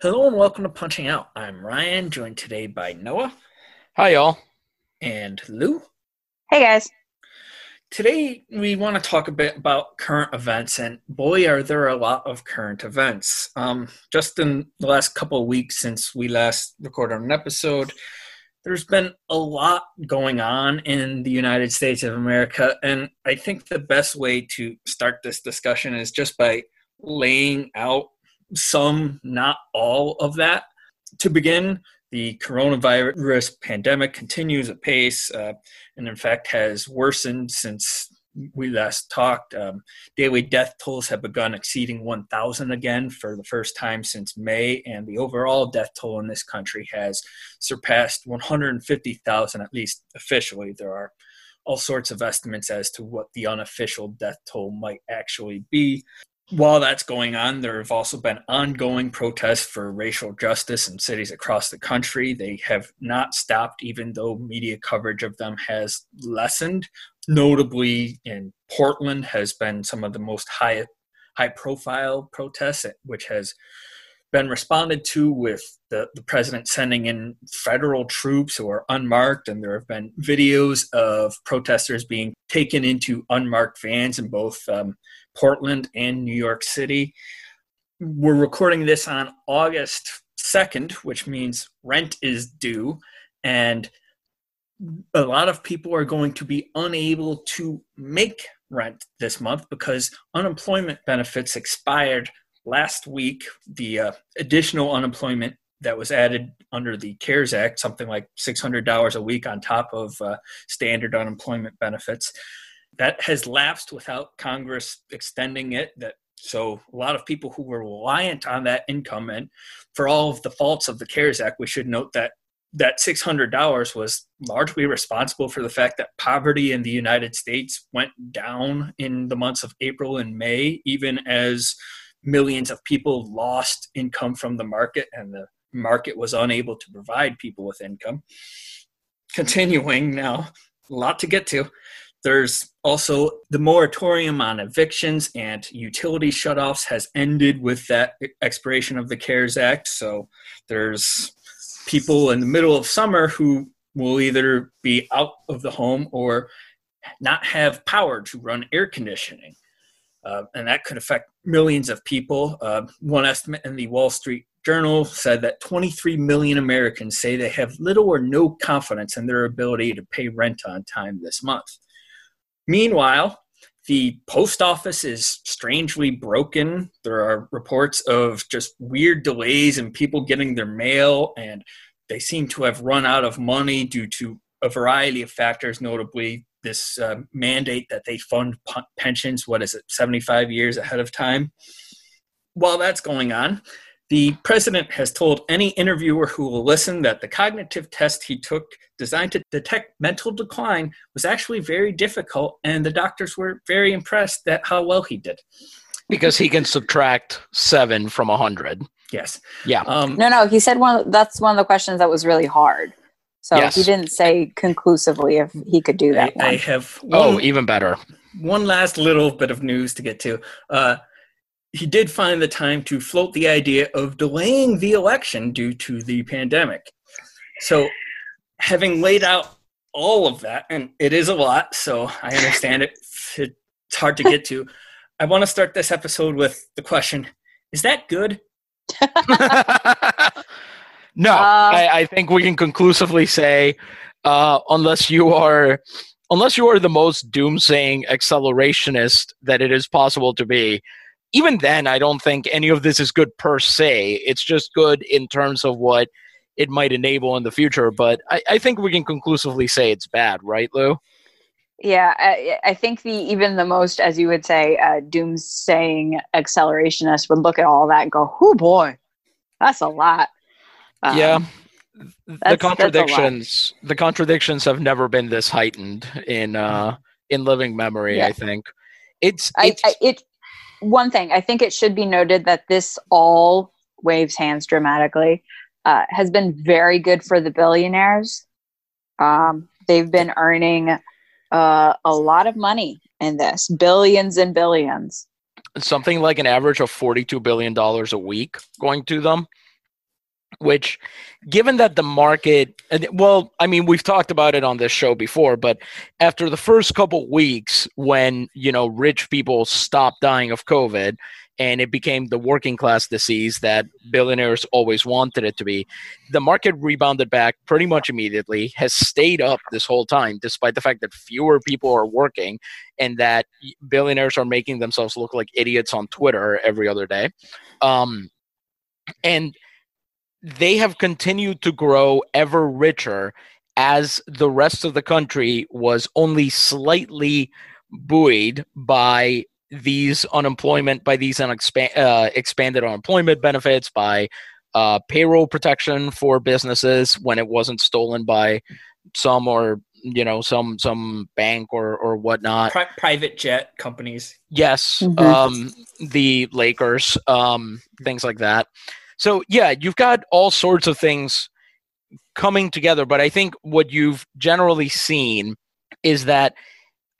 Hello and welcome to Punching Out. I'm Ryan, joined today by Noah Hi, y'all. and Lou. Hey guys. Today we want to talk a bit about current events, and boy, are there a lot of current events. Um, just in the last couple of weeks since we last recorded an episode, there's been a lot going on in the United States of America, and I think the best way to start this discussion is just by laying out some, not all of that. To begin, the coronavirus pandemic continues apace uh, and, in fact, has worsened since we last talked. Um, daily death tolls have begun exceeding 1,000 again for the first time since May, and the overall death toll in this country has surpassed 150,000, at least officially. There are all sorts of estimates as to what the unofficial death toll might actually be while that's going on, there have also been ongoing protests for racial justice in cities across the country. They have not stopped, even though media coverage of them has lessened. Notably, in Portland, has been some of the most high high profile protests, which has been responded to with the, the president sending in federal troops who are unmarked, and there have been videos of protesters being taken into unmarked vans in both um, Portland and New York City. We're recording this on August 2nd, which means rent is due, and a lot of people are going to be unable to make rent this month because unemployment benefits expired last week. The uh, additional unemployment that was added under the CARES Act, something like $600 a week on top of uh, standard unemployment benefits, that has lapsed without Congress extending it. That so a lot of people who were reliant on that income, and for all of the faults of the CARES Act, we should note that that $600 was largely responsible for the fact that poverty in the United States went down in the months of April and May, even as millions of people lost income from the market and the market was unable to provide people with income. Continuing now, a lot to get to. There's also the moratorium on evictions and utility shutoffs has ended with that expiration of the CARES Act. So there's people in the middle of summer who will either be out of the home or not have power to run air conditioning. Uh, and that could affect millions of people. Uh, one estimate in the Wall Street Journal said that 23 million Americans say they have little or no confidence in their ability to pay rent on time this month. Meanwhile, the post office is strangely broken. There are reports of just weird delays in people getting their mail, and they seem to have run out of money due to a variety of factors, notably this uh, mandate that they fund p- pensions, what is it, 75 years ahead of time. While that's going on, the president has told any interviewer who will listen that the cognitive test he took, designed to detect mental decline, was actually very difficult, and the doctors were very impressed at how well he did. Because he can subtract seven from a hundred. Yes. Yeah. Um, No, no, he said one that's one of the questions that was really hard. So Yes. he didn't say conclusively if he could do that I, I have oh, one, even better. one last little bit of news to get to. Uh, he did find the time to float the idea of delaying the election due to the pandemic. So, having laid out all of that, and it is a lot, so I understand it, it's hard to get to. I want to start this episode with the question Is that good? no, Uh, I, I think we can conclusively say, uh, unless you are, unless you are the most doomsaying accelerationist that it is possible to be, even then, I don't think any of this is good per se. It's just good in terms of what it might enable in the future. But I, I think we can conclusively say it's bad, right, Lou? Yeah, I, I think the even the most, as you would say, uh, doomsaying accelerationist would look at all that and go, "Oh boy, that's a lot." Um, yeah, the contradictions the contradictions have never been this heightened in uh in living memory. Yeah. I think it's, it's I, I, it. One thing I think it should be noted that this all waves hands dramatically uh, has been very good for the billionaires. Um, they've been earning uh, a lot of money in this, billions and billions. Something like an average of $42 billion a week going to them which given that the market well i mean we've talked about it on this show before but after the first couple weeks when you know rich people stopped dying of covid and it became the working class disease that billionaires always wanted it to be. The market rebounded back pretty much immediately, has stayed up this whole time, despite the fact that fewer people are working and that billionaires are making themselves look like idiots on Twitter every other day. Um, and they have continued to grow ever richer as the rest of the country was only slightly buoyed by these unemployment by these unexpand, uh, expanded unemployment benefits by uh, payroll protection for businesses when it wasn't stolen by some or you know some some bank or or whatnot. Pri- private jet companies. Yes mm-hmm. um the lakers um things like that so yeah you've got all sorts of things coming together but i think what you've generally seen is that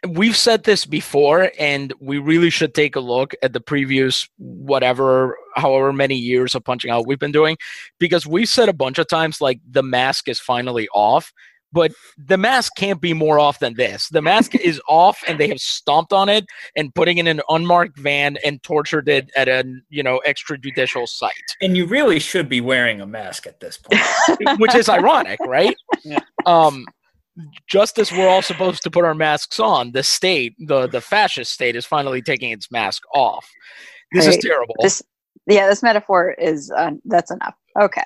we've said this before and we really should take a look at the previous whatever however many years of punching out we've been doing because we've said a bunch of times like the mask is finally off but the mask can't be more off than this the mask is off and they have stomped on it and putting it in an unmarked van and tortured it at a you know extrajudicial site and you really should be wearing a mask at this point which is ironic right yeah. um just as we're all supposed to put our masks on, the state, the the fascist state, is finally taking its mask off. This right. is terrible. This, yeah, this metaphor is uh, that's enough. Okay.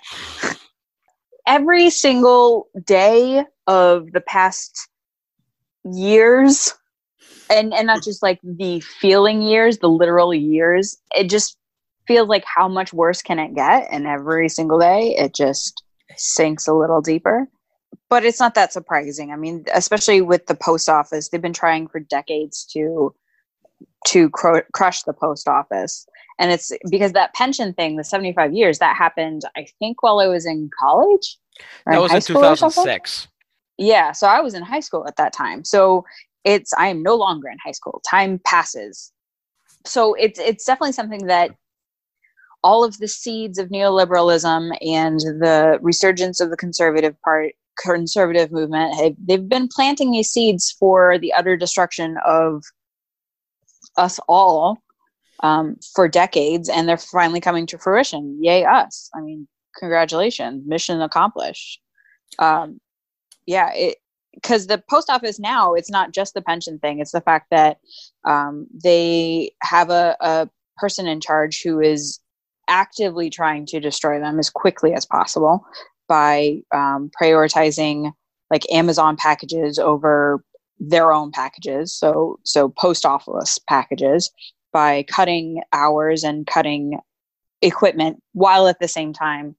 Every single day of the past years, and and not just like the feeling years, the literal years. It just feels like how much worse can it get? And every single day, it just sinks a little deeper but it's not that surprising. I mean, especially with the post office, they've been trying for decades to to cr- crush the post office, and it's because that pension thing, the seventy five years, that happened. I think while I was in college. That was in two thousand six. Yeah, so I was in high school at that time. So it's I am no longer in high school. Time passes. So it's it's definitely something that all of the seeds of neoliberalism and the resurgence of the conservative part conservative movement have they've been planting these seeds for the utter destruction of us all um, for decades and they're finally coming to fruition. Yay us. I mean congratulations. Mission accomplished. Um, yeah it because the post office now it's not just the pension thing. It's the fact that um, they have a, a person in charge who is actively trying to destroy them as quickly as possible by um, prioritizing like Amazon packages over their own packages, so so post office packages, by cutting hours and cutting equipment while at the same time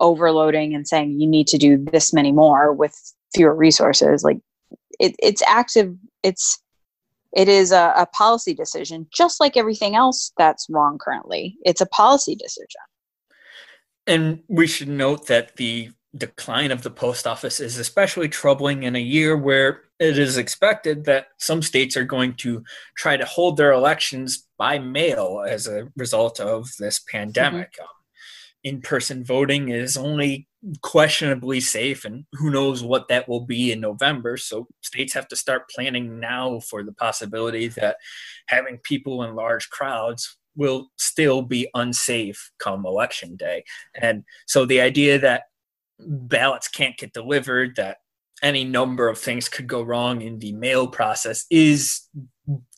overloading and saying you need to do this many more with fewer resources. Like it, it's active. It's it is a, a policy decision, just like everything else that's wrong currently. It's a policy decision. And we should note that the decline of the post office is especially troubling in a year where it is expected that some states are going to try to hold their elections by mail as a result of this pandemic. Mm-hmm. Um, in person voting is only questionably safe, and who knows what that will be in November. So, states have to start planning now for the possibility that having people in large crowds will still be unsafe come election day. And so the idea that ballots can't get delivered, that any number of things could go wrong in the mail process is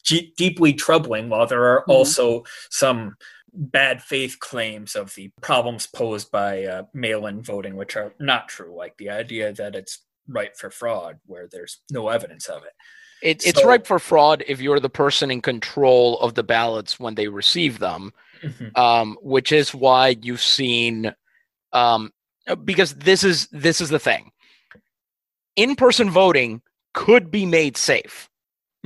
g- deeply troubling, while there are mm-hmm. also some bad faith claims of the problems posed by uh, mail in voting, which are not true, like the idea that it's ripe for fraud where there's no evidence of it. It, it's So- ripe for fraud if you're the person in control of the ballots when they receive them, Mhm. um, which is why you've seen, um, because this is this is the thing. In-person voting could be made safe,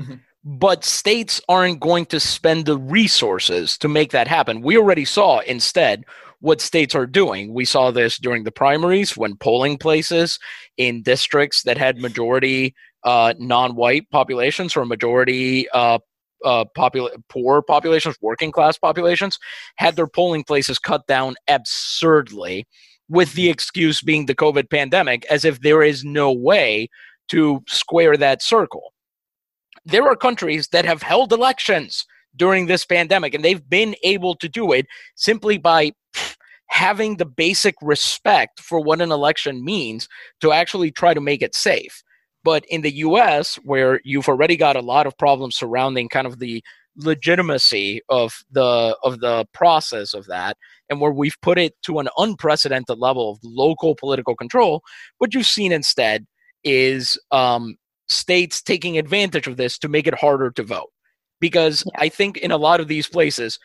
Mhm. but states aren't going to spend the resources to make that happen. We already saw instead what states are doing. We saw this during the primaries when polling places in districts that had majority uh, non-white populations or majority uh, uh, popul- poor populations, working class populations, had their polling places cut down absurdly, with the excuse being the COVID pandemic, as if there is no way to square that circle. There are countries that have held elections during this pandemic, and they've been able to do it simply by having the basic respect for what an election means to actually try to make it safe. But in the US, where you've already got a lot of problems surrounding kind of the legitimacy of the of the process of that and where we've put it to an unprecedented level of local political control what you've seen instead is um, states taking advantage of this to make it harder to vote because Yeah. i think in a lot of these places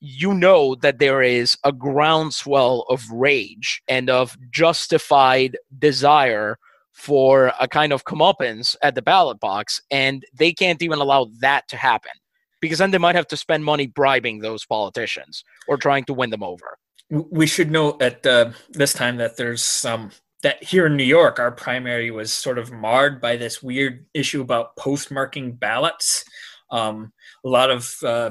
you know that there is a groundswell of rage and of justified desire for a kind of comeuppance at the ballot box, and they can't even allow that to happen because then they might have to spend money bribing those politicians or trying to win them over. we should note at uh, this time that there's some that here in New York, our primary was sort of marred by this weird issue about postmarking ballots. Um, a lot of uh,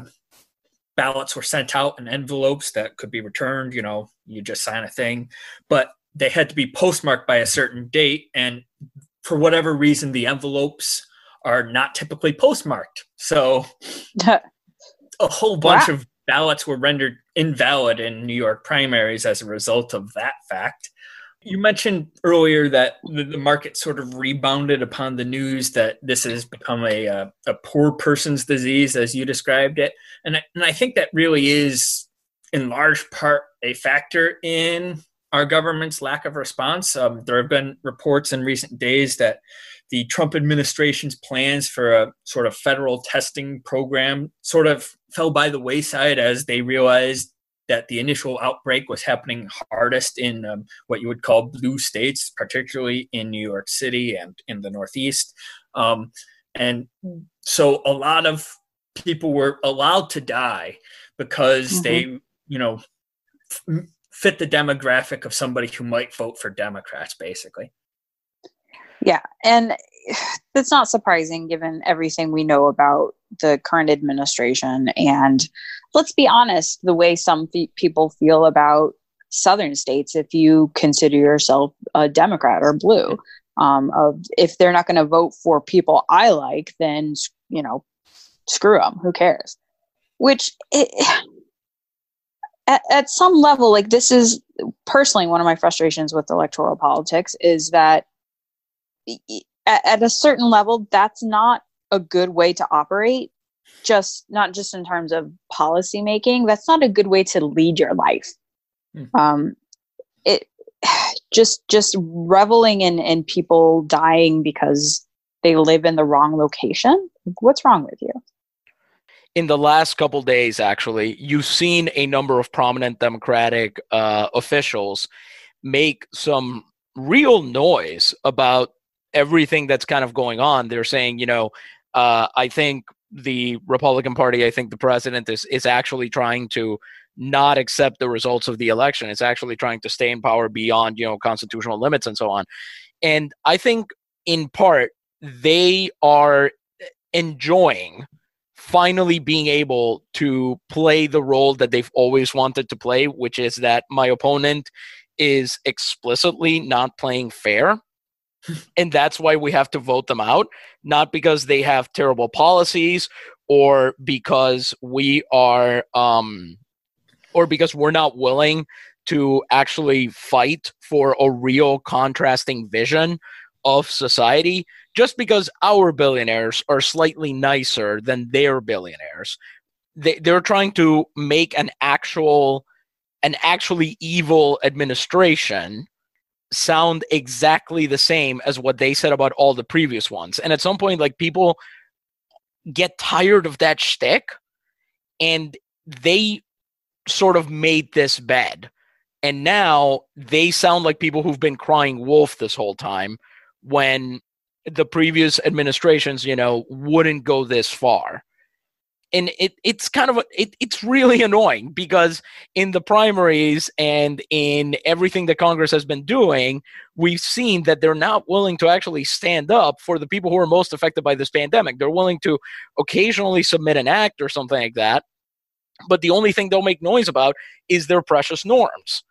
ballots were sent out in envelopes that could be returned. You know, you just sign a thing, but they had to be postmarked by a certain date, and for whatever reason, the envelopes are not typically postmarked. So a whole bunch Wow. of ballots were rendered invalid in New York primaries as a result of that fact. You mentioned earlier that the, the market sort of rebounded upon the news that this has become a, uh, a poor person's disease, as you described it. And I, and I think that really is, in large part, a factor in our government's lack of response. Um, there have been reports in recent days that the Trump administration's plans for a sort of federal testing program sort of fell by the wayside as they realized that the initial outbreak was happening hardest in um, what you would call blue states, particularly in New York City and in the Northeast. Um, and so a lot of people were allowed to die because Mhm. they, you know, f- fit the demographic of somebody who might vote for Democrats, basically. Yeah, and that's not surprising given everything we know about the current administration. And let's be honest, the way some fe- people feel about southern states, if you consider yourself a Democrat or blue, um, of if they're not going to vote for people I like, then you know, screw them. Who cares? Which it, at, at some level, like this is personally one of my frustrations with electoral politics is that at, at a certain level that's not a good way to operate just not just in terms of policy making that's not a good way to lead your life Hmm. um it just just reveling in in people dying because they live in the wrong location what's wrong with you in the last couple days, actually, you've seen a number of prominent Democratic uh, officials make some real noise about everything that's kind of going on. They're saying, you know, uh, I think the Republican Party, I think the president is is actually trying to not accept the results of the election. It's actually trying to stay in power beyond, you know, constitutional limits and so on. And I think in part they are enjoying finally being able to play the role that they've always wanted to play, which is that my opponent is explicitly not playing fair. And that's why we have to vote them out, not because they have terrible policies or because we are, um, or because we're not willing to actually fight for a real contrasting vision of society. Just because our billionaires are slightly nicer than their billionaires they, they're trying to make an actual an actually evil administration sound exactly the same as what they said about all the previous ones. And at some point, like people get tired of that shtick and they sort of made this bed. And now they sound like people who've been crying wolf this whole time when the previous administrations, you know, wouldn't go this far and it it's kind of a, it, it's really annoying because in the primaries and in everything that Congress has been doing, we've seen that they're not willing to actually stand up for the people who are most affected by this pandemic. They're willing to occasionally submit an act or something like that, but the only thing they'll make noise about is their precious norms.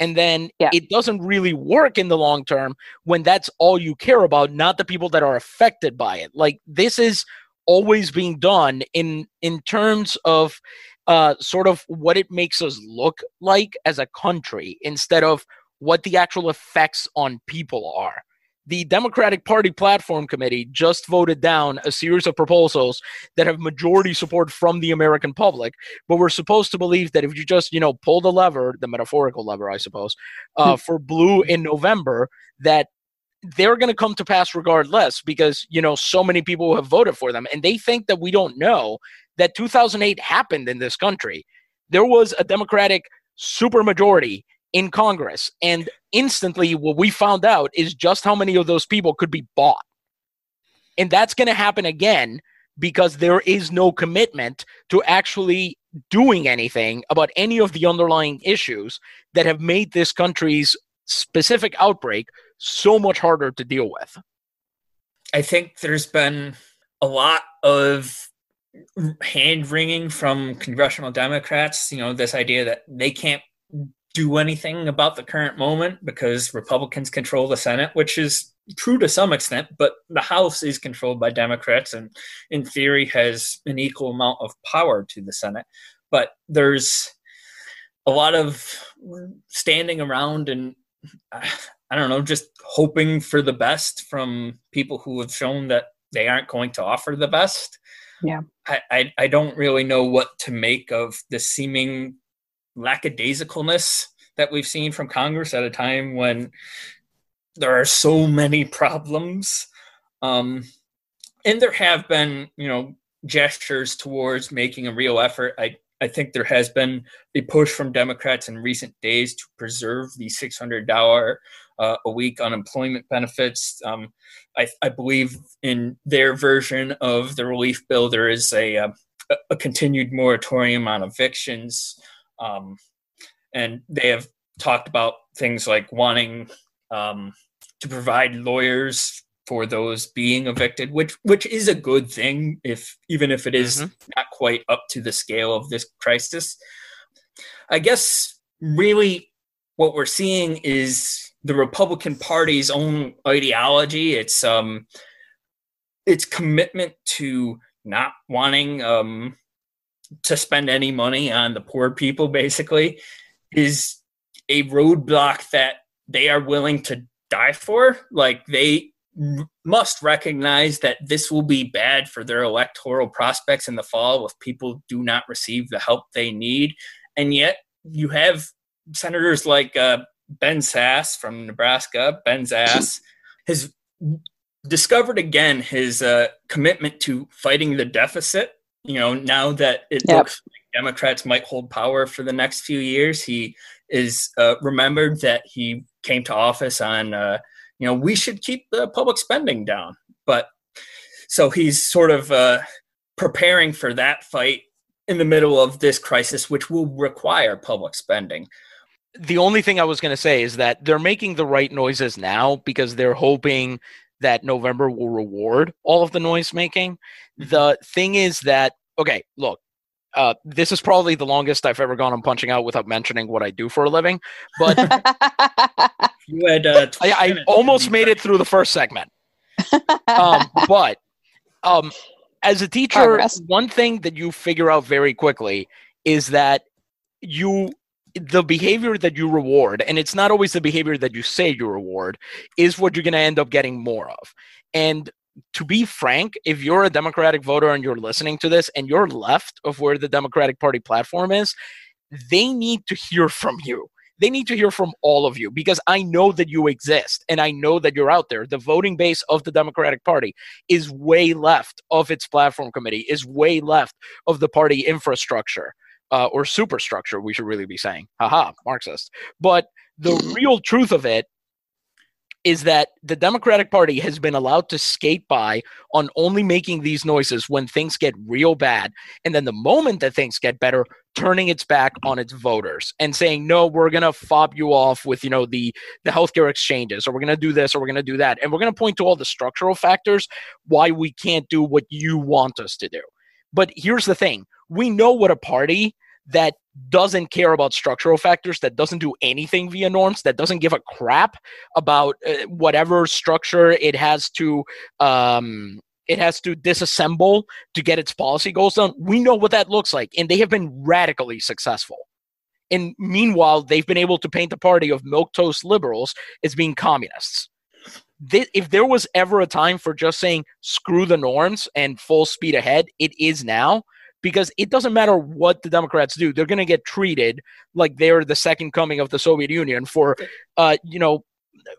And then yeah. it doesn't really work in the long term when that's all you care about, not the people that are affected by it. Like this is always being done in in terms of uh, sort of what it makes us look like as a country instead of what the actual effects on people are. The Democratic Party Platform Committee just voted down a series of proposals that have majority support from the American public, but we're supposed to believe that if you just, you know, pull the lever, the metaphorical lever, I suppose, uh, hmm. for blue in November, that they're going to come to pass regardless because you know so many people have voted for them and they think that we don't know that 2008 happened in this country. There was a democratic supermajority in congress and instantly what we found out is just how many of those people could be bought. And that's going to happen again because there is no commitment to actually doing anything about any of the underlying issues that have made this country's specific outbreak so much harder to deal with. I think there's been a lot of hand wringing from congressional Democrats. You know, this idea that they can't do anything about the current moment because Republicans control the Senate, which is true to some extent, but the House is controlled by Democrats and, in theory, has an equal amount of power to the Senate. But there's a lot of standing around and I don't know, just hoping for the best from people who have shown that they aren't going to offer the best. Yeah. I, I, I don't really know what to make of the seeming lackadaisicalness that we've seen from Congress at a time when there are so many problems. Um, and there have been, you know, gestures towards making a real effort. I I think there has been a push from Democrats in recent days to preserve the $600 uh, a week unemployment benefits. Um, I, I, believe in their version of the relief bill, there is a, a, a continued moratorium on evictions. Um, and they have talked about things like wanting um, to provide lawyers for those being evicted, which which is a good thing, if even if it is mm-hmm. not quite up to the scale of this crisis. I guess really what we're seeing is the Republican Party's own ideology. It's um its commitment to not wanting um to spend any money on the poor people basically is a roadblock that they are willing to die for like they must recognize that this will be bad for their electoral prospects in the fall if people do not receive the help they need. And yet, you have senators like uh, Ben Sasse from Nebraska. Ben Sasse has discovered again his uh, commitment to fighting the deficit. You know, now that it yep. looks like Democrats might hold power for the next few years, he is uh, remembered that he came to office on uh, you know, we should keep the public spending down. But so he's sort of uh, preparing for that fight in the middle of this crisis, which will require public spending. The only thing I was going to say is that they're making the right noises now because they're hoping that November will reward all of the noise making. Mm-hmm. The thing is that, okay, look, uh, this is probably the longest I've ever gone on punching out without mentioning what I do for a living. But you had uh, I, I almost made it through the first segment. um, but um, as a teacher, Progress. one thing that you figure out very quickly is that you the behavior that you reward, and it's not always the behavior that you say you reward, is what you're going to end up getting more of. And to be frank, if you're a Democratic voter and you're listening to this and you're left of where the Democratic Party platform is, they need to hear from you. They need to hear from all of you because I know that you exist and I know that you're out there. The voting base of the Democratic Party is way left of its platform committee, is way left of the party infrastructure. Uh, or superstructure, we should really be saying. Haha, Marxist. But the real truth of it is that the Democratic Party has been allowed to skate by on only making these noises when things get real bad. And then the moment that things get better, turning its back on its voters and saying, no, we're going to fob you off with, you know, the, the healthcare exchanges, or we're going to do this, or we're going to do that. And we're going to point to all the structural factors why we can't do what you want us to do. But here's the thing we know what a party that doesn't care about structural factors, that doesn't do anything via norms, that doesn't give a crap about uh, whatever structure it has to um, it has to disassemble to get its policy goals done. We know what that looks like, and they have been radically successful. And meanwhile, they've been able to paint the party of milquetoast liberals as being communists. if there was ever a time for just saying screw the norms and full speed ahead, it is now because it doesn't matter what the Democrats do; they're going to get treated like they're the second coming of the Soviet Union for, uh, you know,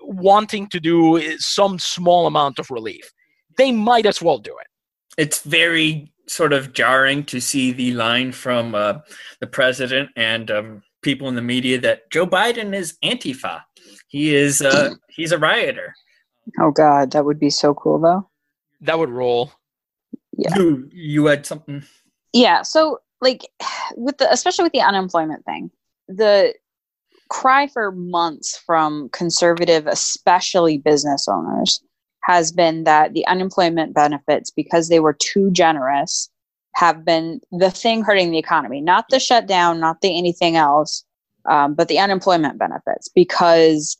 wanting to do some small amount of relief. They might as well do it. It's very sort of jarring to see the line from uh, the president and um, people in the media that Joe Biden is Antifa. He is uh, he's a rioter. Oh God, that would be so cool though. That would roll. Yeah. You you had something yeah so like with the especially with the unemployment thing the cry for months from conservative especially business owners has been that the unemployment benefits because they were too generous have been the thing hurting the economy. Not the shutdown not the anything else um, but the unemployment benefits because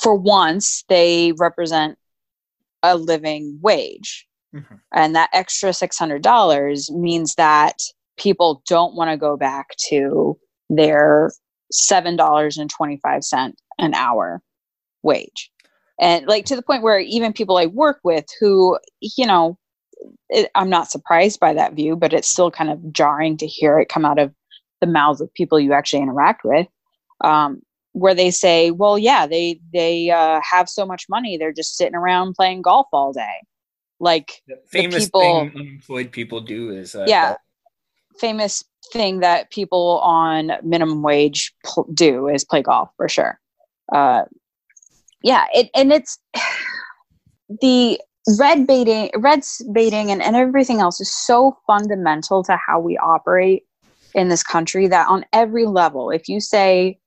for once they represent a living wage Mm-hmm. And that extra $600 means that people don't want to go back to their $7.25 an hour wage. And like to the point where even people I work with who, you know, it, I'm not surprised by that view, but it's still kind of jarring to hear it come out of the mouths of people you actually interact with. Um, where they say, "Well, yeah, they they uh, have so much money, they're just sitting around playing golf all day." Like the famous the people, thing unemployed people do is uh, yeah, famous thing that people on minimum wage pl- do is play golf for sure. Uh, yeah, it and it's the red baiting, red baiting, and, and everything else is so fundamental to how we operate in this country that on every level, if you say,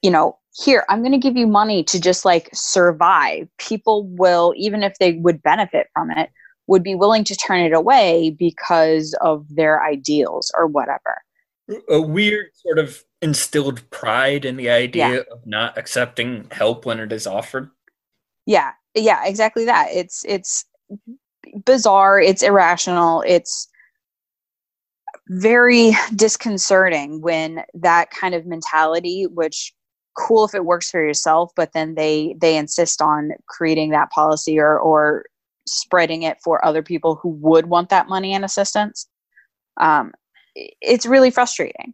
you know, here i'm going to give you money to just like survive. People will even if they would benefit from it would be willing to turn it away because of their ideals or whatever. A weird sort of instilled pride in the idea yeah. of not accepting help when it is offered? Yeah yeah exactly that. It's it's bizarre it's irrational it's very disconcerting when that kind of mentality which cool if it works for yourself but then they they insist on creating that policy or or spreading it for other people who would want that money and assistance. Um, it's really frustrating.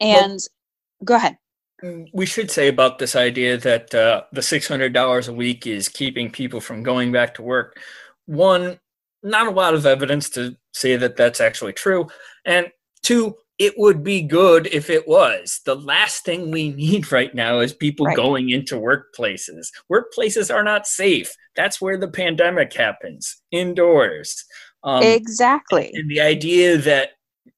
And well, go ahead. mm, we should say about this idea that uh, the $600 a week is keeping people from going back to work. One not a lot of evidence to say that that's actually true. And two it would be good if it was. The last thing we need right now is people right. going into workplaces. Workplaces are not safe. That's where the pandemic happens, indoors. Um, exactly. And the idea that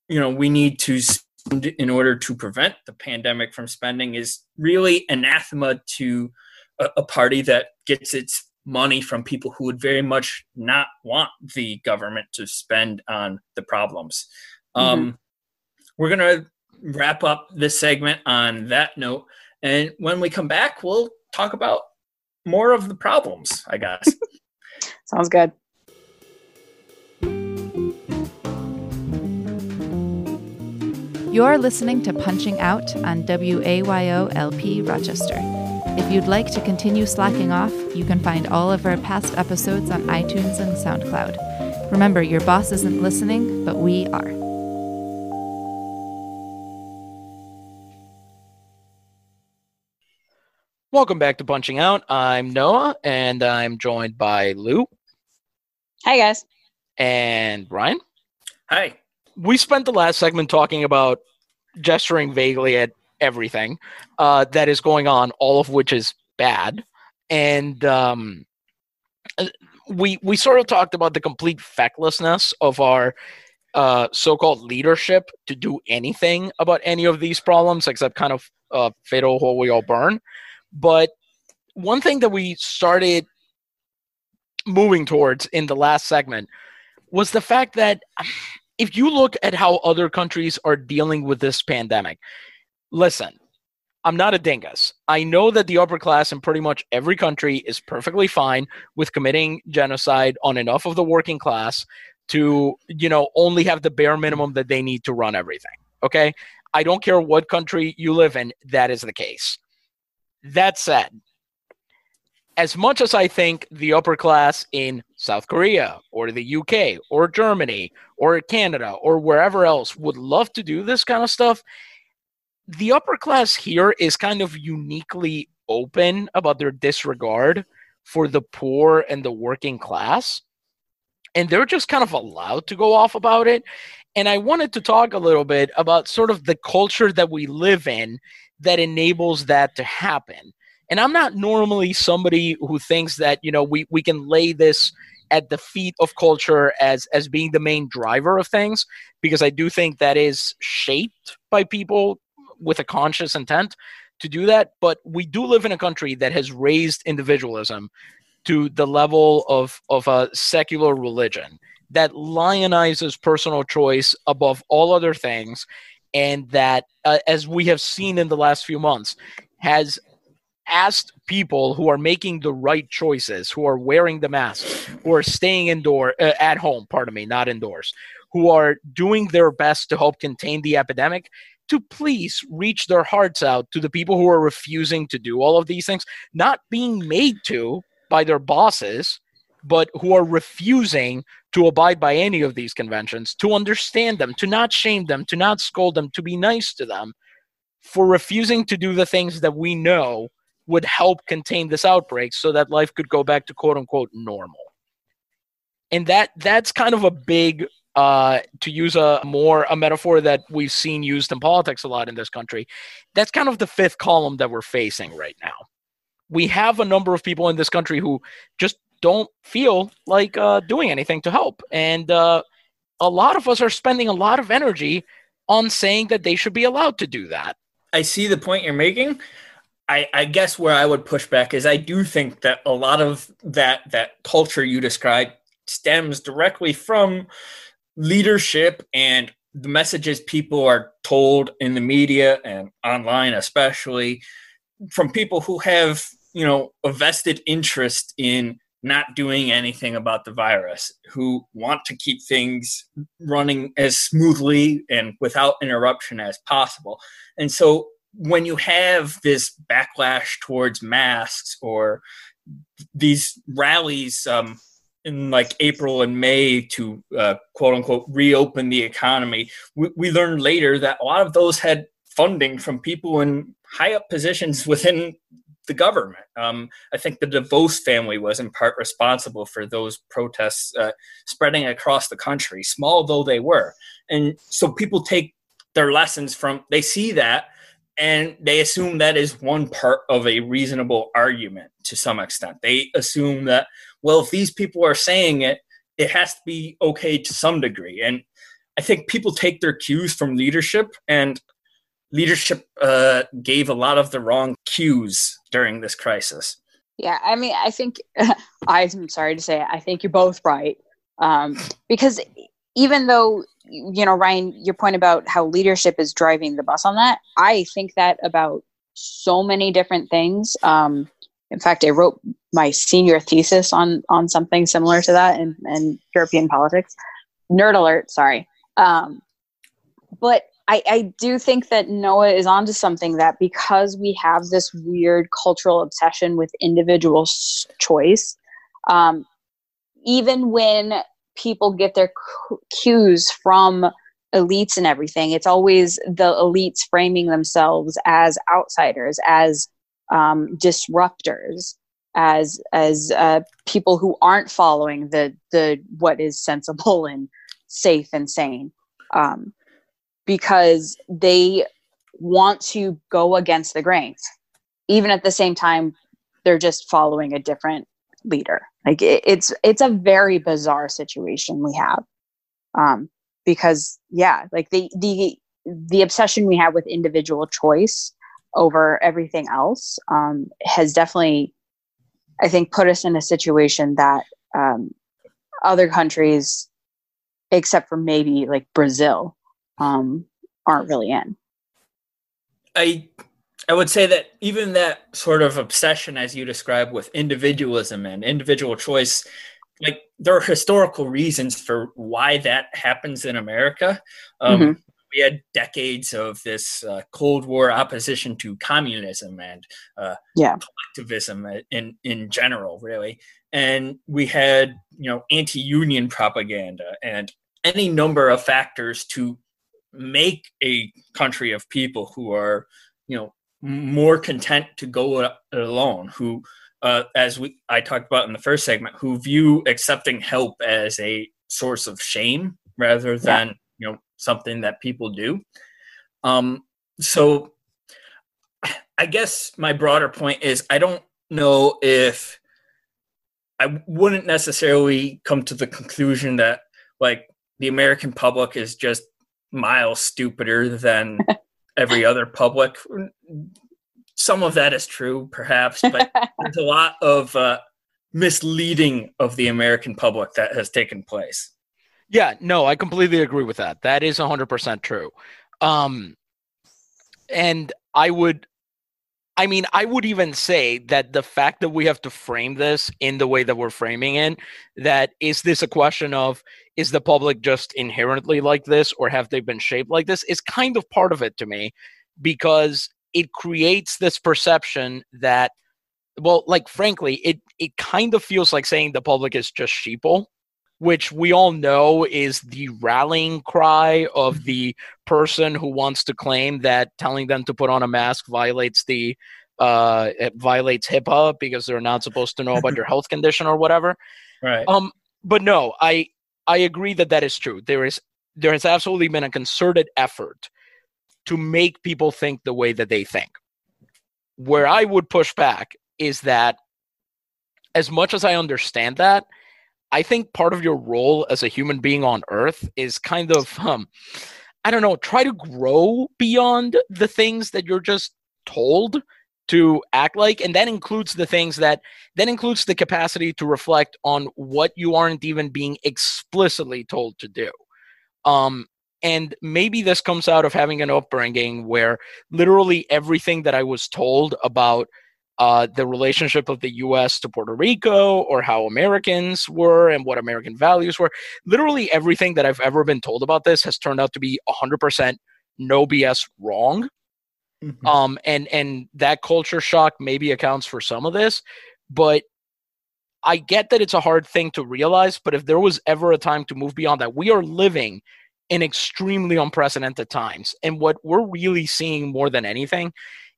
you know we need to spend in order to prevent the pandemic from spending is really anathema to a, a party that gets its money from people who would very much not want the government to spend on the problems. Um, mm-hmm we're going to wrap up this segment on that note. And when we come back, we'll talk about more of the problems, I guess. Sounds good. You're listening to Punching Out on WAYO LP Rochester. If you'd like to continue slacking off, you can find all of our past episodes on iTunes and SoundCloud. Remember, your boss isn't listening, but we are. Welcome back to Punching Out. I'm Noah, and I'm joined by Lou Hi guys. and Ryan. Hi. We spent the last segment talking about gesturing vaguely at everything uh, that is going on, all of which is bad, and um, we we sort of talked about the complete fecklessness of our uh, so-called leadership to do anything about any of these problems, except kind of uh, fatal hole we all burn. But one thing that we started moving towards in the last segment was the fact that if you look at how other countries are dealing with this pandemic, listen, I'm not a dingus. I know that the upper class in pretty much every country is perfectly fine with committing genocide on enough of the working class to, you know, only have the bare minimum that they need to run everything. Okay? I don't care what country you live in, that is the case. That said, as much as I think the upper class in South Korea or the UK or Germany or Canada or wherever else would love to do this kind of stuff, the upper class here is kind of uniquely open about their disregard for the poor and the working class. And they're just kind of allowed to go off about it. And I wanted to talk a little bit about sort of the culture that we live in that enables that to happen. And I'm not normally somebody who thinks that, you know, we, we can lay this at the feet of culture as as being the main driver of things because I do think that is shaped by people with a conscious intent to do that. But we do live in a country that has raised individualism to the level of of a secular religion that lionizes personal choice above all other things and that uh, as we have seen in the last few months has asked people who are making the right choices who are wearing the masks who are staying indoor uh, at home pardon me not indoors who are doing their best to help contain the epidemic to please reach their hearts out to the people who are refusing to do all of these things not being made to by their bosses but who are refusing to abide by any of these conventions, to understand them, to not shame them, to not scold them, to be nice to them, for refusing to do the things that we know would help contain this outbreak so that life could go back to quote unquote normal. And that that's kind of a big uh, to use a more a metaphor that we've seen used in politics a lot in this country, that's kind of the fifth column that we're facing right now. We have a number of people in this country who just don't feel like uh, doing anything to help. And uh, a lot of us are spending a lot of energy on saying that they should be allowed to do that. I see the point you're making. I, I guess where I would push back is I do think that a lot of that that culture you described stems directly from leadership and the messages people are told in the media and online especially from people who have you know a vested interest in not doing anything about the virus, who want to keep things running as smoothly and without interruption as possible. And so when you have this backlash towards masks or these rallies um, in like April and May to uh, quote unquote reopen the economy, we, we learned later that a lot of those had funding from people in high up positions within the government. Um, I think the DeVos family was in part responsible for those protests uh, spreading across the country, small though they were. And so people take their lessons from, they see that and they assume that is one part of a reasonable argument to some extent. They assume that, well, if these people are saying it, it has to be okay to some degree. And I think people take their cues from leadership and leadership uh, gave a lot of the wrong cues during this crisis. Yeah, I mean, I think I'm sorry to say, I think you're both right. Um, because even though you know, Ryan, your point about how leadership is driving the bus on that, I think that about so many different things. Um, in fact, I wrote my senior thesis on on something similar to that in, in European politics. Nerd alert, sorry. Um, but I, I do think that Noah is onto something that because we have this weird cultural obsession with individual choice, um, even when people get their cues from elites and everything, it's always the elites framing themselves as outsiders, as um, disruptors as as uh, people who aren't following the the what is sensible and safe and sane. Um, because they want to go against the grains. Even at the same time they're just following a different leader. Like it, it's it's a very bizarre situation we have. Um, because yeah like the the the obsession we have with individual choice over everything else um, has definitely i think put us in a situation that um, other countries except for maybe like brazil um, aren't really in I I would say that even that sort of obsession, as you describe, with individualism and individual choice, like there are historical reasons for why that happens in America. Um, mm-hmm. We had decades of this uh, Cold War opposition to communism and uh, yeah. collectivism in in general, really. And we had you know anti-union propaganda and any number of factors to make a country of people who are you know more content to go alone who uh, as we i talked about in the first segment who view accepting help as a source of shame rather than yeah. you know something that people do um so i guess my broader point is i don't know if i wouldn't necessarily come to the conclusion that like the american public is just miles stupider than every other public. Some of that is true, perhaps, but there's a lot of uh, misleading of the American public that has taken place. Yeah, no, I completely agree with that. That is 100% true. Um, and I would, I mean, I would even say that the fact that we have to frame this in the way that we're framing it, that is this a question of is the public just inherently like this or have they been shaped like this is kind of part of it to me because it creates this perception that well like frankly it it kind of feels like saying the public is just sheeple which we all know is the rallying cry of mm-hmm. the person who wants to claim that telling them to put on a mask violates the uh it violates HIPAA because they're not supposed to know about your health condition or whatever. Right. Um but no, I I agree that that is true. There is there has absolutely been a concerted effort to make people think the way that they think. Where I would push back is that as much as I understand that, I think part of your role as a human being on earth is kind of um I don't know, try to grow beyond the things that you're just told to act like and that includes the things that that includes the capacity to reflect on what you aren't even being explicitly told to do. Um and maybe this comes out of having an upbringing where literally everything that i was told about uh, the relationship of the us to puerto rico or how americans were and what american values were literally everything that i've ever been told about this has turned out to be 100% no bs wrong Mm-hmm. Um, and and that culture shock maybe accounts for some of this, but I get that it's a hard thing to realize. But if there was ever a time to move beyond that, we are living in extremely unprecedented times, and what we're really seeing more than anything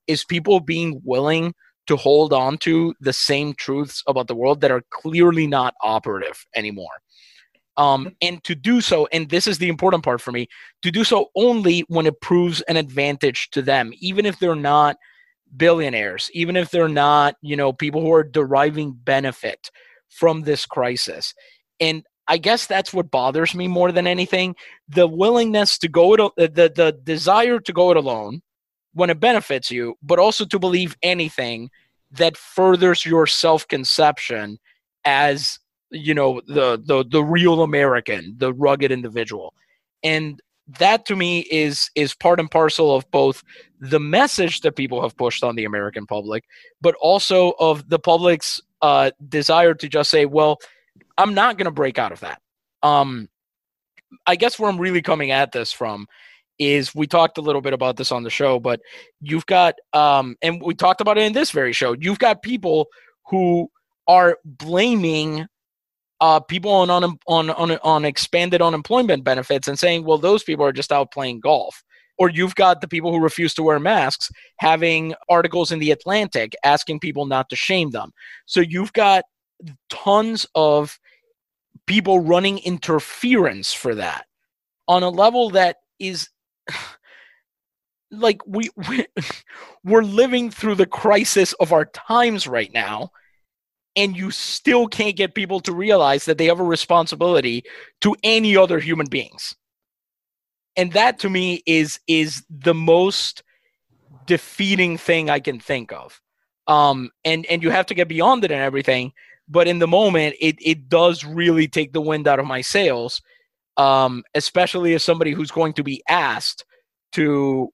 is people being willing to hold on to the same truths about the world that are clearly not operative anymore. Um, and to do so, and this is the important part for me, to do so only when it proves an advantage to them, even if they're not billionaires, even if they're not, you know, people who are deriving benefit from this crisis. And I guess that's what bothers me more than anything. The willingness to go it, the, the desire to go it alone when it benefits you, but also to believe anything that furthers your self conception as you know the the the real American, the rugged individual, and that to me is is part and parcel of both the message that people have pushed on the American public, but also of the public's uh, desire to just say, well, I'm not going to break out of that. Um, I guess where I'm really coming at this from is we talked a little bit about this on the show, but you've got um, and we talked about it in this very show. You've got people who are blaming uh, people on, on on on on expanded unemployment benefits and saying, well, those people are just out playing golf or you've got the people who refuse to wear masks having articles in the Atlantic asking people not to shame them. So you've got tons of people running interference for that on a level that is like we, we we're living through the crisis of our times right now and you still can't get people to realize that they have a responsibility to any other human beings. And that to me is is the most defeating thing i can think of. Um and and you have to get beyond it and everything but in the moment it it does really take the wind out of my sails um especially as somebody who's going to be asked to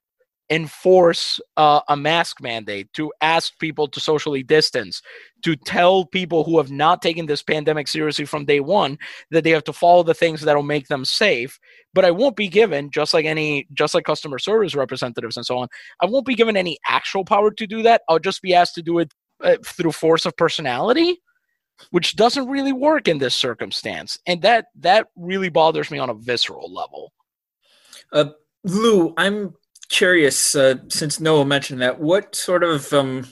enforce uh, a mask mandate, to ask people to socially distance, to tell people who have not taken this pandemic seriously from day one that they have to follow the things that'll make them safe. But I won't be given, just like any, just like customer service representatives and so on, I won't be given any actual power to do that. I'll just be asked to do it uh, through force of personality which doesn't really work in this circumstance and that that really bothers me on a visceral level uh, lou i'm curious, uh, since Noah mentioned that, what sort of um,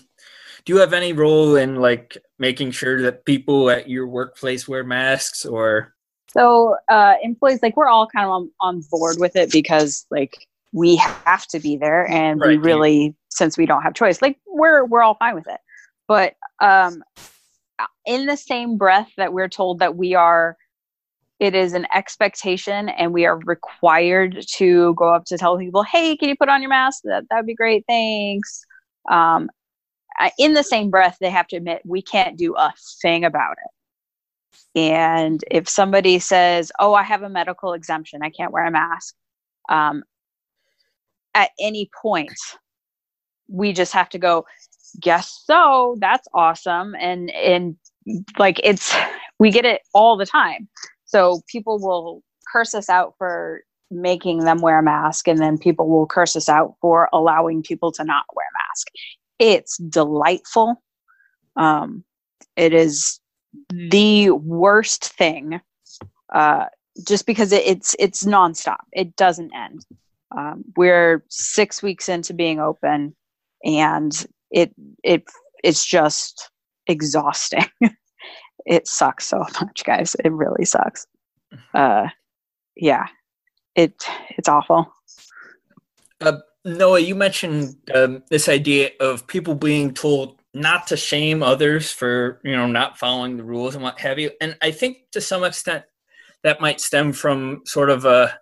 do you have any role in like making sure that people at your workplace wear masks or? So uh, employees, like we're all kind of on, on board with it because like we have to be there, and right. we really, since we don't have choice, like we're we're all fine with it. But um, in the same breath that we're told that we are it is an expectation and we are required to go up to tell people hey can you put on your mask? That that would be great. Thanks. Um, in the same breath they have to admit we can't do a thing about it. And if somebody says oh i have a medical exemption. I can't wear a mask um, at any point we just have to go guess so that's awesome and and like it's we get it all the time so people will curse us out for making them wear a mask, and then people will curse us out for allowing people to not wear a mask. It's delightful. Um, it is the worst thing, uh, just because it, it's it's nonstop. It doesn't end. Um, we're six weeks into being open, and it it it's just exhausting. it sucks so much, guys. It really sucks. Uh, yeah, it it's awful. Uh, Noah, you mentioned um, this idea of people being told not to shame others for you know not following the rules and what have you, and I think to some extent that might stem from sort of a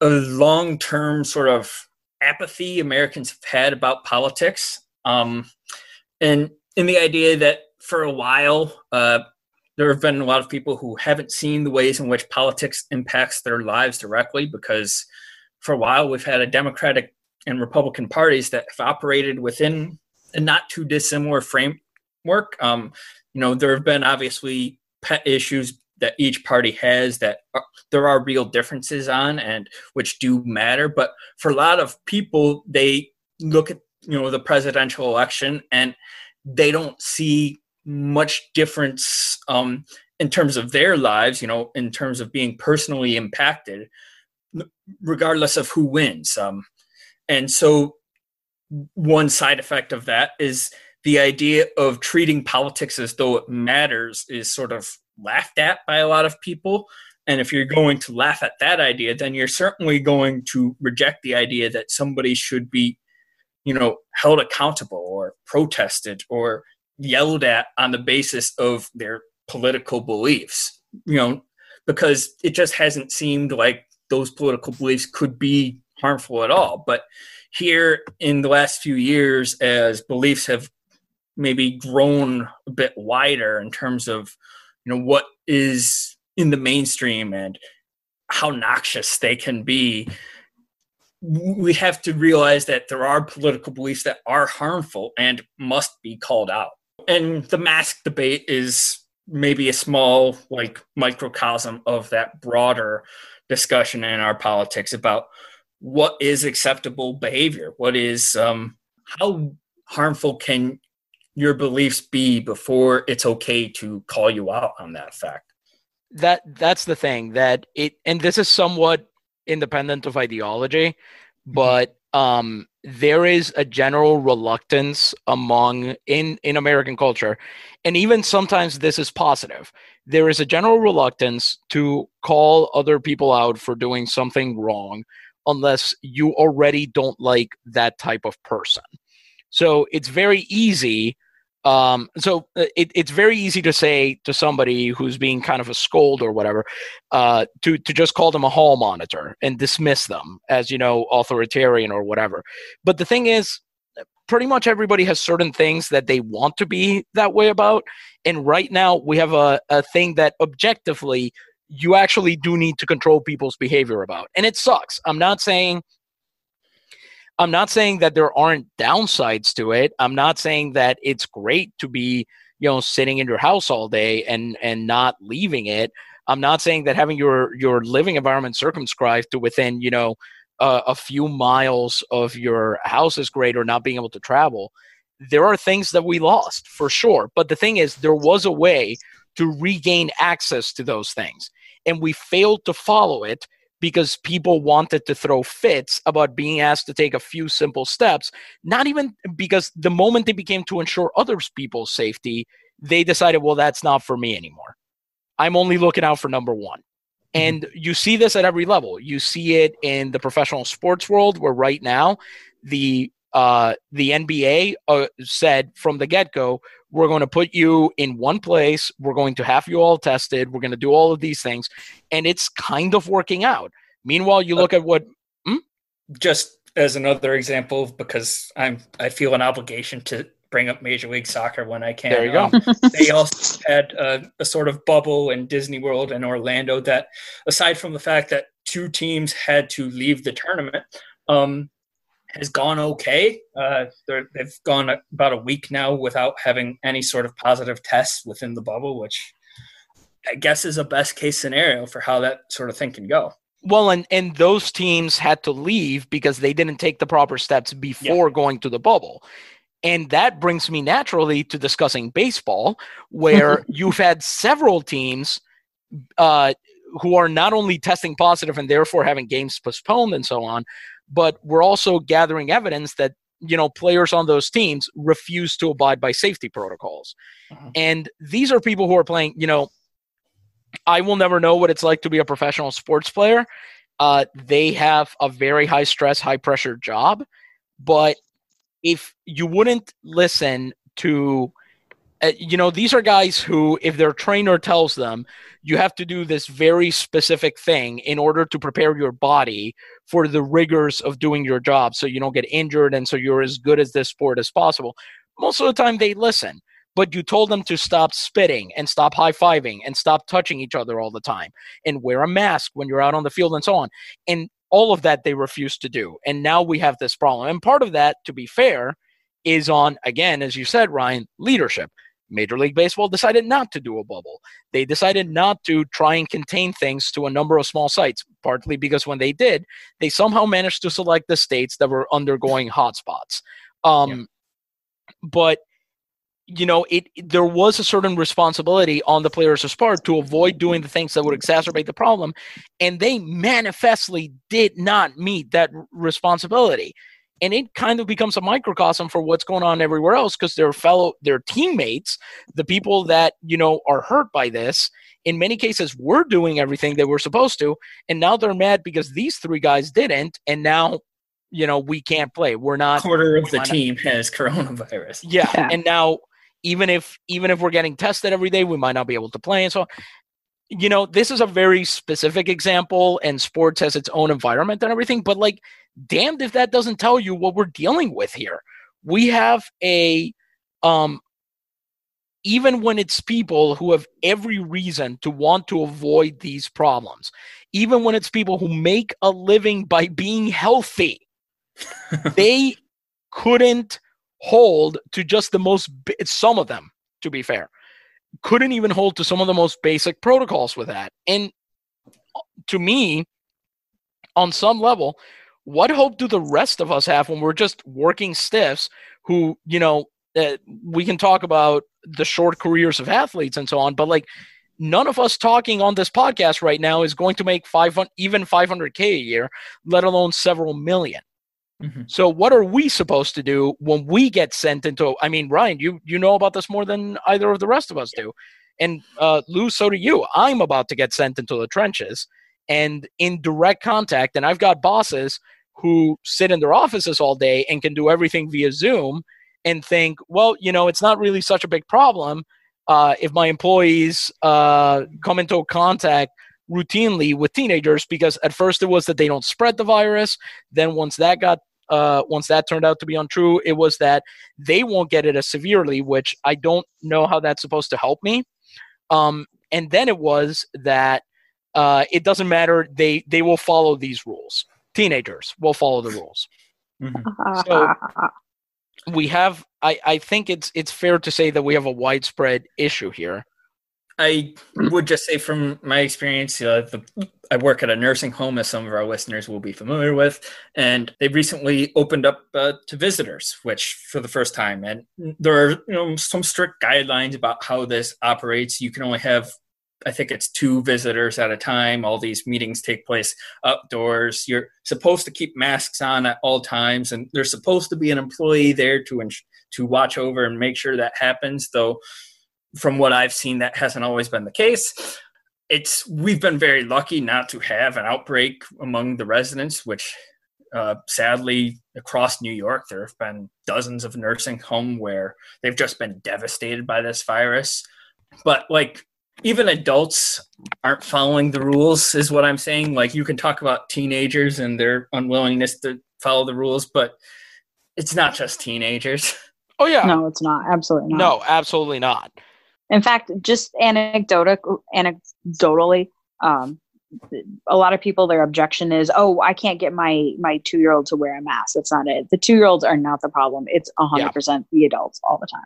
a long term sort of apathy Americans have had about politics, um, and in the idea that for a while, uh, there have been a lot of people who haven't seen the ways in which politics impacts their lives directly because for a while we've had a Democratic and Republican parties that have operated within a not too dissimilar framework. Um, you know, there have been obviously pet issues that each party has that are, there are real differences on and which do matter. But for a lot of people, they look at you know the presidential election and they don't see much difference um, in terms of their lives, you know, in terms of being personally impacted, regardless of who wins. Um, and so, one side effect of that is the idea of treating politics as though it matters is sort of laughed at by a lot of people. And if you're going to laugh at that idea, then you're certainly going to reject the idea that somebody should be, you know, held accountable or protested or yelled at on the basis of their political beliefs, you know, because it just hasn't seemed like those political beliefs could be harmful at all. But here in the last few years, as beliefs have maybe grown a bit wider in terms of, you know, what is in the mainstream and how noxious they can be, we have to realize that there are political beliefs that are harmful and must be called out. And the mask debate is maybe a small like microcosm of that broader discussion in our politics about what is acceptable behavior. What is um, how harmful can your beliefs be before it's okay to call you out on that fact? That that's the thing that it and this is somewhat independent of ideology but um, there is a general reluctance among in in American culture, and even sometimes this is positive. There is a general reluctance to call other people out for doing something wrong unless you already don't like that type of person. So it's very easy um, so uh, it, it's very easy to say to somebody who's being kind of a scold or whatever, uh, to to just call them a hall monitor and dismiss them as you know authoritarian or whatever. But the thing is, pretty much everybody has certain things that they want to be that way about, and right now we have a, a thing that objectively you actually do need to control people's behavior about, and it sucks. I'm not saying I'm not saying that there aren't downsides to it. I'm not saying that it's great to be, you know, sitting in your house all day and and not leaving it. I'm not saying that having your your living environment circumscribed to within, you know, uh, a few miles of your house is great or not being able to travel. There are things that we lost for sure, but the thing is there was a way to regain access to those things and we failed to follow it because people wanted to throw fits about being asked to take a few simple steps, not even because the moment they became to ensure other people's safety, they decided, well, that's not for me anymore. I'm only looking out for number one. Mm-hmm. And you see this at every level. You see it in the professional sports world, where right now the uh, the NBA uh, said from the get go, we're going to put you in one place. We're going to have you all tested. We're going to do all of these things. And it's kind of working out. Meanwhile, you look at what. Hmm? Just as another example, because I'm, I feel an obligation to bring up Major League Soccer when I can. There you go. Um, they also had a, a, sort of bubble in Disney World in Orlando that, aside from the fact that two teams had to leave the tournament, um, has gone okay. Uh, they've gone about a week now without having any sort of positive tests within the bubble, which I guess is a best case scenario for how that sort of thing can go. Well, and and those teams had to leave because they didn't take the proper steps before yeah. going to the bubble. And that brings me naturally to discussing baseball, where you've had several teams uh, who are not only testing positive and therefore having games postponed and so on, but we're also gathering evidence that you know players on those teams refuse to abide by safety protocols uh-huh. and these are people who are playing you know i will never know what it's like to be a professional sports player uh, they have a very high stress high pressure job but if you wouldn't listen to uh, you know, these are guys who, if their trainer tells them you have to do this very specific thing in order to prepare your body for the rigors of doing your job so you don't get injured and so you're as good as this sport as possible, most of the time they listen. But you told them to stop spitting and stop high fiving and stop touching each other all the time and wear a mask when you're out on the field and so on. And all of that they refuse to do. And now we have this problem. And part of that, to be fair, is on, again, as you said, Ryan, leadership Major League Baseball decided not to do a bubble. They decided not to try and contain things to a number of small sites, partly because when they did, they somehow managed to select the states that were undergoing hotspots. Um, yeah. But you know, it there was a certain responsibility on the players' part to avoid doing the things that would exacerbate the problem, and they manifestly did not meet that responsibility and it kind of becomes a microcosm for what's going on everywhere else because their fellow their teammates the people that you know are hurt by this in many cases were doing everything they were supposed to and now they're mad because these three guys didn't and now you know we can't play. We're not quarter of the team not, has coronavirus. Yeah, yeah. and now even if even if we're getting tested every day we might not be able to play and so you know this is a very specific example and sports has its own environment and everything but like damned if that doesn't tell you what we're dealing with here. We have a um even when it's people who have every reason to want to avoid these problems, even when it's people who make a living by being healthy, they couldn't hold to just the most, some of them, to be fair, couldn't even hold to some of the most basic protocols with that. And to me, on some level, what hope do the rest of us have when we're just working stiffs who, you know, uh, we can talk about the short careers of athletes and so on, but like none of us talking on this podcast right now is going to make 500 even 500k a year, let alone several million. Mm-hmm. So what are we supposed to do when we get sent into? I mean, Ryan, you you know about this more than either of the rest of us do, and uh, Lou, so do you. I'm about to get sent into the trenches and in direct contact, and I've got bosses who sit in their offices all day and can do everything via Zoom and think, well, you know, it's not really such a big problem uh, if my employees uh, come into contact routinely with teenagers because at first it was that they don't spread the virus. Then once that got uh, once that turned out to be untrue, it was that they won't get it as severely, which I don't know how that's supposed to help me. Um, and then it was that uh, it doesn't matter; they they will follow these rules. Teenagers will follow the rules. Mm-hmm. So we have. I I think it's it's fair to say that we have a widespread issue here. I would just say from my experience, uh, the, I work at a nursing home, as some of our listeners will be familiar with, and they recently opened up uh, to visitors, which for the first time. And there are you know some strict guidelines about how this operates. You can only have I think it's two visitors at a time. All these meetings take place outdoors. You're supposed to keep masks on at all times, and there's supposed to be an employee there to to watch over and make sure that happens. Though from what I've seen, that hasn't always been the case. It's we've been very lucky not to have an outbreak among the residents, which uh, sadly across New York there have been dozens of nursing home where they've just been devastated by this virus. But like even adults aren't following the rules, is what I'm saying. Like you can talk about teenagers and their unwillingness to follow the rules, but it's not just teenagers. Oh yeah, no, it's not. Absolutely not. No, absolutely not. In fact, just anecdotal, anecdotally, um, a lot of people their objection is, "Oh, I can't get my my two year old to wear a mask." That's not it. The two year olds are not the problem. It's hundred percent the adults all the time.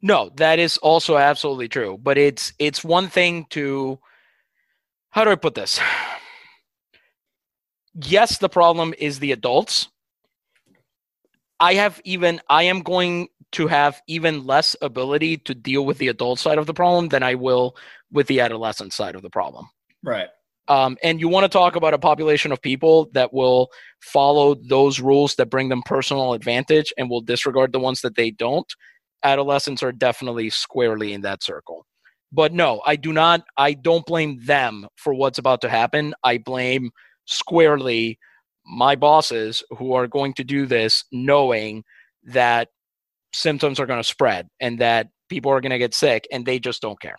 No, that is also absolutely true. But it's it's one thing to how do I put this? Yes, the problem is the adults. I have even I am going to have even less ability to deal with the adult side of the problem than I will with the adolescent side of the problem. Right. Um, and you want to talk about a population of people that will follow those rules that bring them personal advantage and will disregard the ones that they don't. Adolescents are definitely squarely in that circle. But no, I do not, I don't blame them for what's about to happen. I blame squarely my bosses who are going to do this knowing that symptoms are going to spread and that people are going to get sick and they just don't care.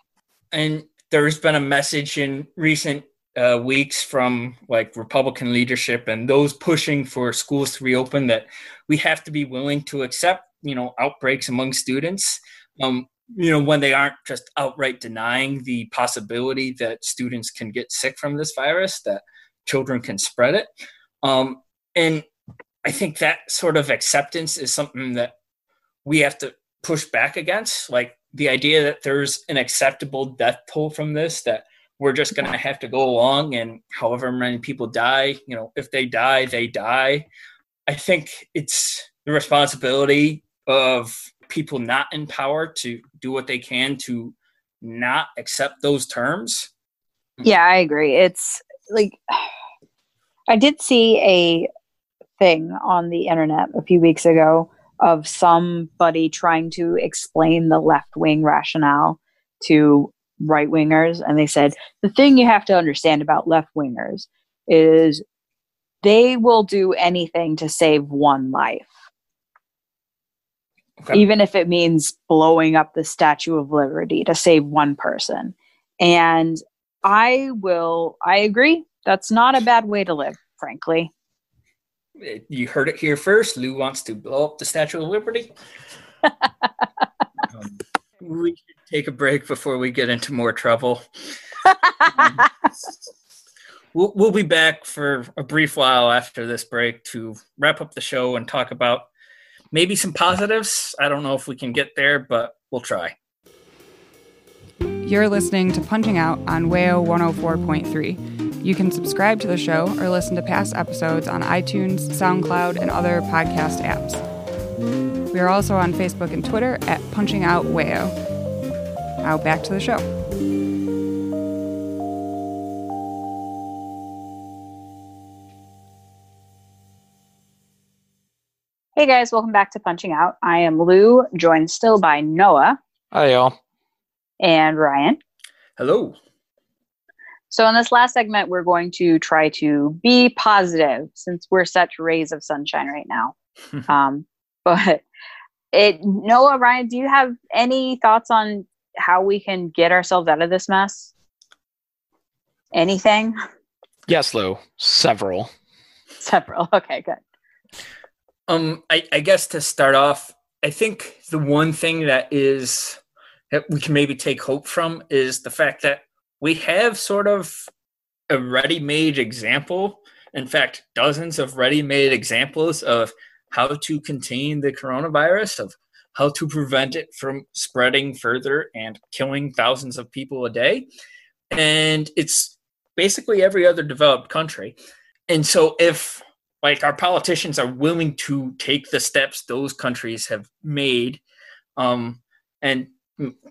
And there's been a message in recent uh, weeks from like Republican leadership and those pushing for schools to reopen that we have to be willing to accept, you know, outbreaks among students. Um, you know, when they aren't just outright denying the possibility that students can get sick from this virus, that children can spread it. Um, and I think that sort of acceptance is something that we have to push back against. Like the idea that there's an acceptable death toll from this that we're just going to have to go along and however many people die you know if they die they die. I think it's the responsibility of people not in power to do what they can to not accept those terms. Yeah i agree. It's like i did see a thing on the internet a few weeks ago of somebody trying to explain the left wing rationale to right wingers. And they said, the thing you have to understand about left wingers is they will do anything to save one life. Okay. Even if it means blowing up the Statue of Liberty to save one person. And I will, I agree. That's not a bad way to live, frankly you heard it here first. Lou wants to blow up the Statue of Liberty. um, we should take a break before we get into more trouble. um, we'll, we'll be back for a brief while after this break to wrap up the show and talk about maybe some positives. I don't know if we can get there, but we'll try. You're listening to Punching Out on WAYO 104.3. You can subscribe to the show or listen to past episodes on iTunes, SoundCloud, and other podcast apps. We are also on Facebook and Twitter at Punching Out Wayo. Now back to the show. Hey guys, welcome back to Punching Out. I am Lou, joined still by Noah Hi, y'all. and Ryan. Hello. So, in this last segment, we're going to try to be positive since we're such rays of sunshine right now. um, but it, Noah, Ryan, do you have any thoughts on how we can get ourselves out of this mess? Anything? Yes, Lou. Several. Several. Okay, good. Um, I, I guess to start off, I think the one thing that is that we can maybe take hope from is the fact that we have sort of a ready-made example. In fact, dozens of ready-made examples of how to contain the coronavirus, of how to prevent it from spreading further and killing thousands of people a day. And it's basically every other developed country. And so if like our politicians are willing to take the steps those countries have made um, and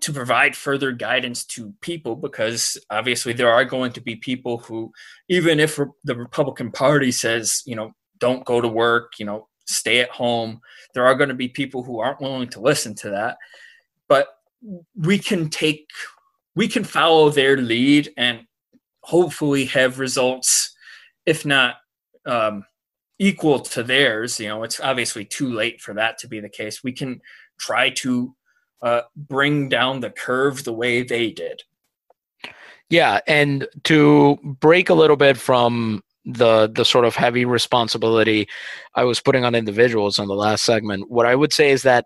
to provide further guidance to people because obviously there are going to be people who even if the republican party says you know don't go to work you know stay at home there are going to be people who aren't willing to listen to that. But we can take we can follow their lead and hopefully have results if not um, equal to theirs. You know it's obviously too late for that to be the case. We can try to uh, bring down the curve the way they did. Yeah, and to break a little bit from the the sort of heavy responsibility I was putting on individuals in the last segment, what I would say is that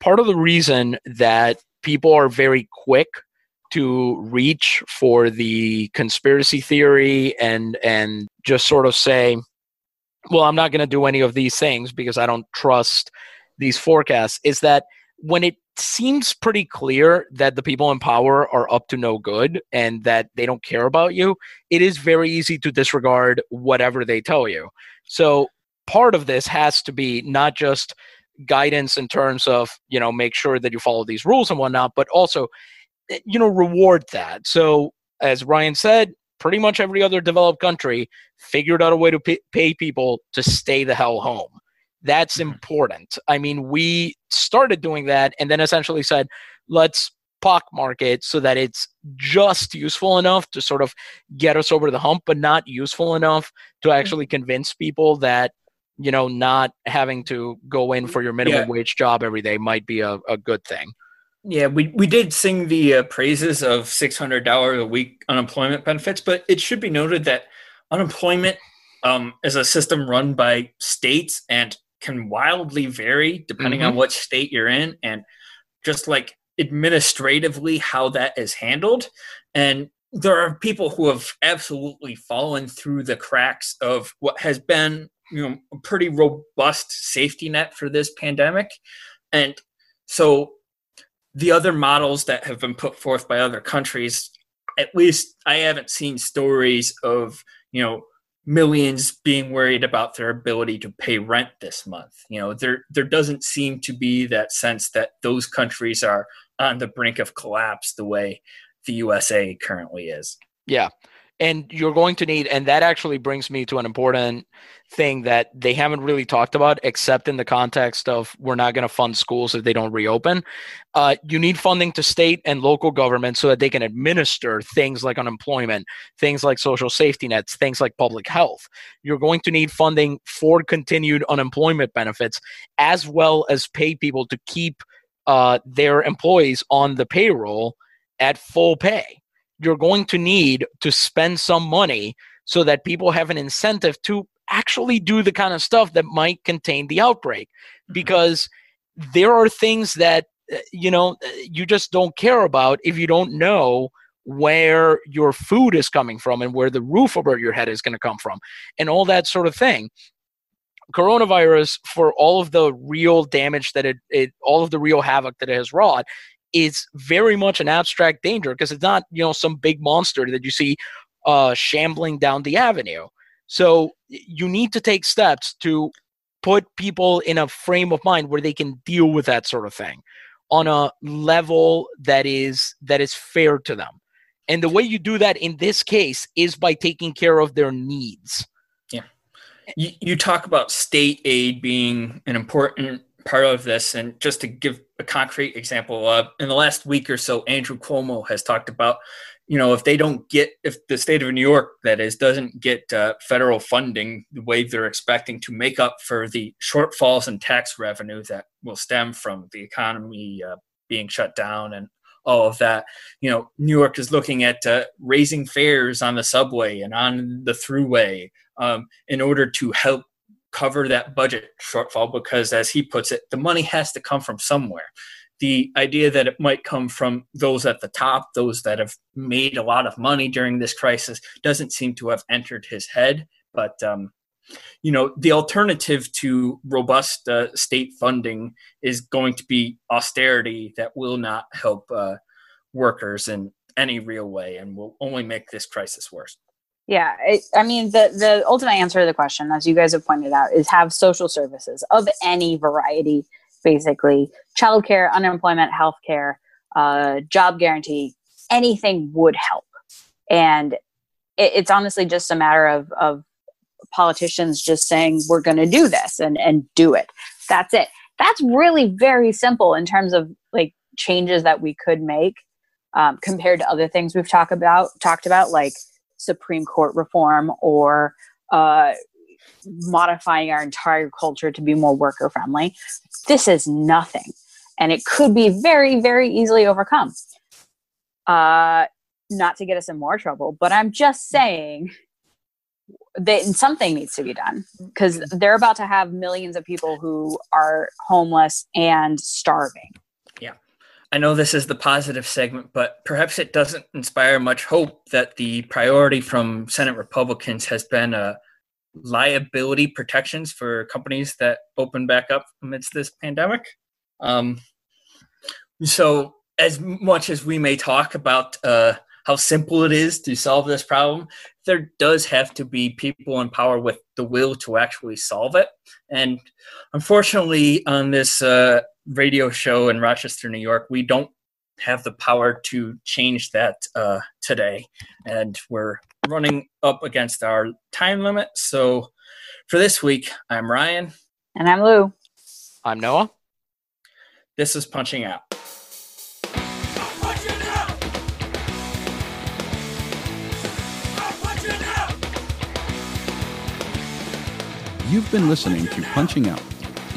part of the reason that people are very quick to reach for the conspiracy theory and and just sort of say, well, I'm not going to do any of these things because I don't trust these forecasts is that when it seems pretty clear that the people in power are up to no good and that they don't care about you, it is very easy to disregard whatever they tell you. So part of this has to be not just guidance in terms of, you know, make sure that you follow these rules and whatnot, but also, eh, you know, reward that. So as Ryan said, pretty much every other developed country figured out a way to pay, pay people to stay the hell home. That's Mhm. important. I mean, we started doing that and then essentially said, let's pockmark it so that it's just useful enough to sort of get us over the hump, but not useful enough to actually convince people that, you know, not having to go in for your minimum Yeah. wage job every day might be a, a good thing. Yeah, we, we did sing the uh, praises of $600 a week unemployment benefits, but it should be noted that unemployment um, is a system run by states and can wildly vary depending on mm-hmm. what state you're in and just like administratively how that is handled. And there are people who have absolutely fallen through the cracks of what has been you know a pretty robust safety net for this pandemic and so the other models that have been put forth by other countries at least i haven't seen stories of you know millions being worried about their ability to pay rent this month you know there there doesn't seem to be that sense that those countries are on the brink of collapse the way the usa currently is Yeah. And you're going to need, and that actually brings me to an important thing that they haven't really talked about, except in the context of we're not going to fund schools if they don't reopen. Uh, you need funding to state and local governments so that they can administer things like unemployment, things like social safety nets, things like public health. You're going to need funding for continued unemployment benefits, as well as pay people to keep uh, their employees on the payroll at full pay you're going to need to spend some money so that people have an incentive to actually do the kind of stuff that might contain the outbreak. Because there are things that uh, you know uh, you just don't care about if you don't know where your food is coming from and where the roof over your head is going to come from and all that sort of thing. Coronavirus for all of the real damage that it, it all of the real havoc that it has wrought is very much an abstract danger because it's not you know some big monster that you see uh, shambling down the avenue. So you need to take steps to put people in a frame of mind where they can deal with that sort of thing on a level that is that is fair to them. And the way you do that in this case is by taking care of their needs. Yeah. you, you talk about state aid being an important part of this, and just to give a concrete example, uh, in the last week or so, Andrew Cuomo has talked about, you know, if they don't get, if the state of New York, that is, doesn't get uh, federal funding the way they're expecting to make up for the shortfalls in tax revenue that will stem from the economy uh, being shut down and all of that. You know, New York is looking at uh, raising fares on the subway and on the Thruway um, in order to help cover that budget shortfall because, as he puts it, the money has to come from somewhere. The idea that it might come from those at the top, those that have made a lot of money during this crisis, doesn't seem to have entered his head. But um, you know the alternative to robust uh, state funding is going to be austerity that will not help uh, workers in any real way and will only make this crisis worse yeah it, i mean the the ultimate answer to the question as you guys have pointed out is have social services of any variety basically. Childcare unemployment healthcare uh, job guarantee anything would help. And it, it's honestly just a matter of of politicians just saying we're going to do this and and do it. That's it. That's really very simple in terms of like changes that we could make um, compared to other things we've talked about talked about like supreme court reform or uh, modifying our entire culture to be more worker friendly this is nothing and it could be very very easily overcome. Uh, not to get us in more trouble but i'm just saying that something needs to be done because they're about to have millions of people who are homeless and starving. I know this is the positive segment, but perhaps it doesn't inspire much hope that the priority from Senate Republicans has been uh, liability protections for companies that open back up amidst this pandemic. Um, so, as much as we may talk about uh, how simple it is to solve this problem, there does have to be people in power with the will to actually solve it. And unfortunately, on this uh, radio show in Rochester, New York, we don't have the power to change that uh, today. And we're running up against our time limit. So for this week, I'm Ryan. And I'm Lou. I'm Noah. This is Punching Out. You've been listening to Punching Out.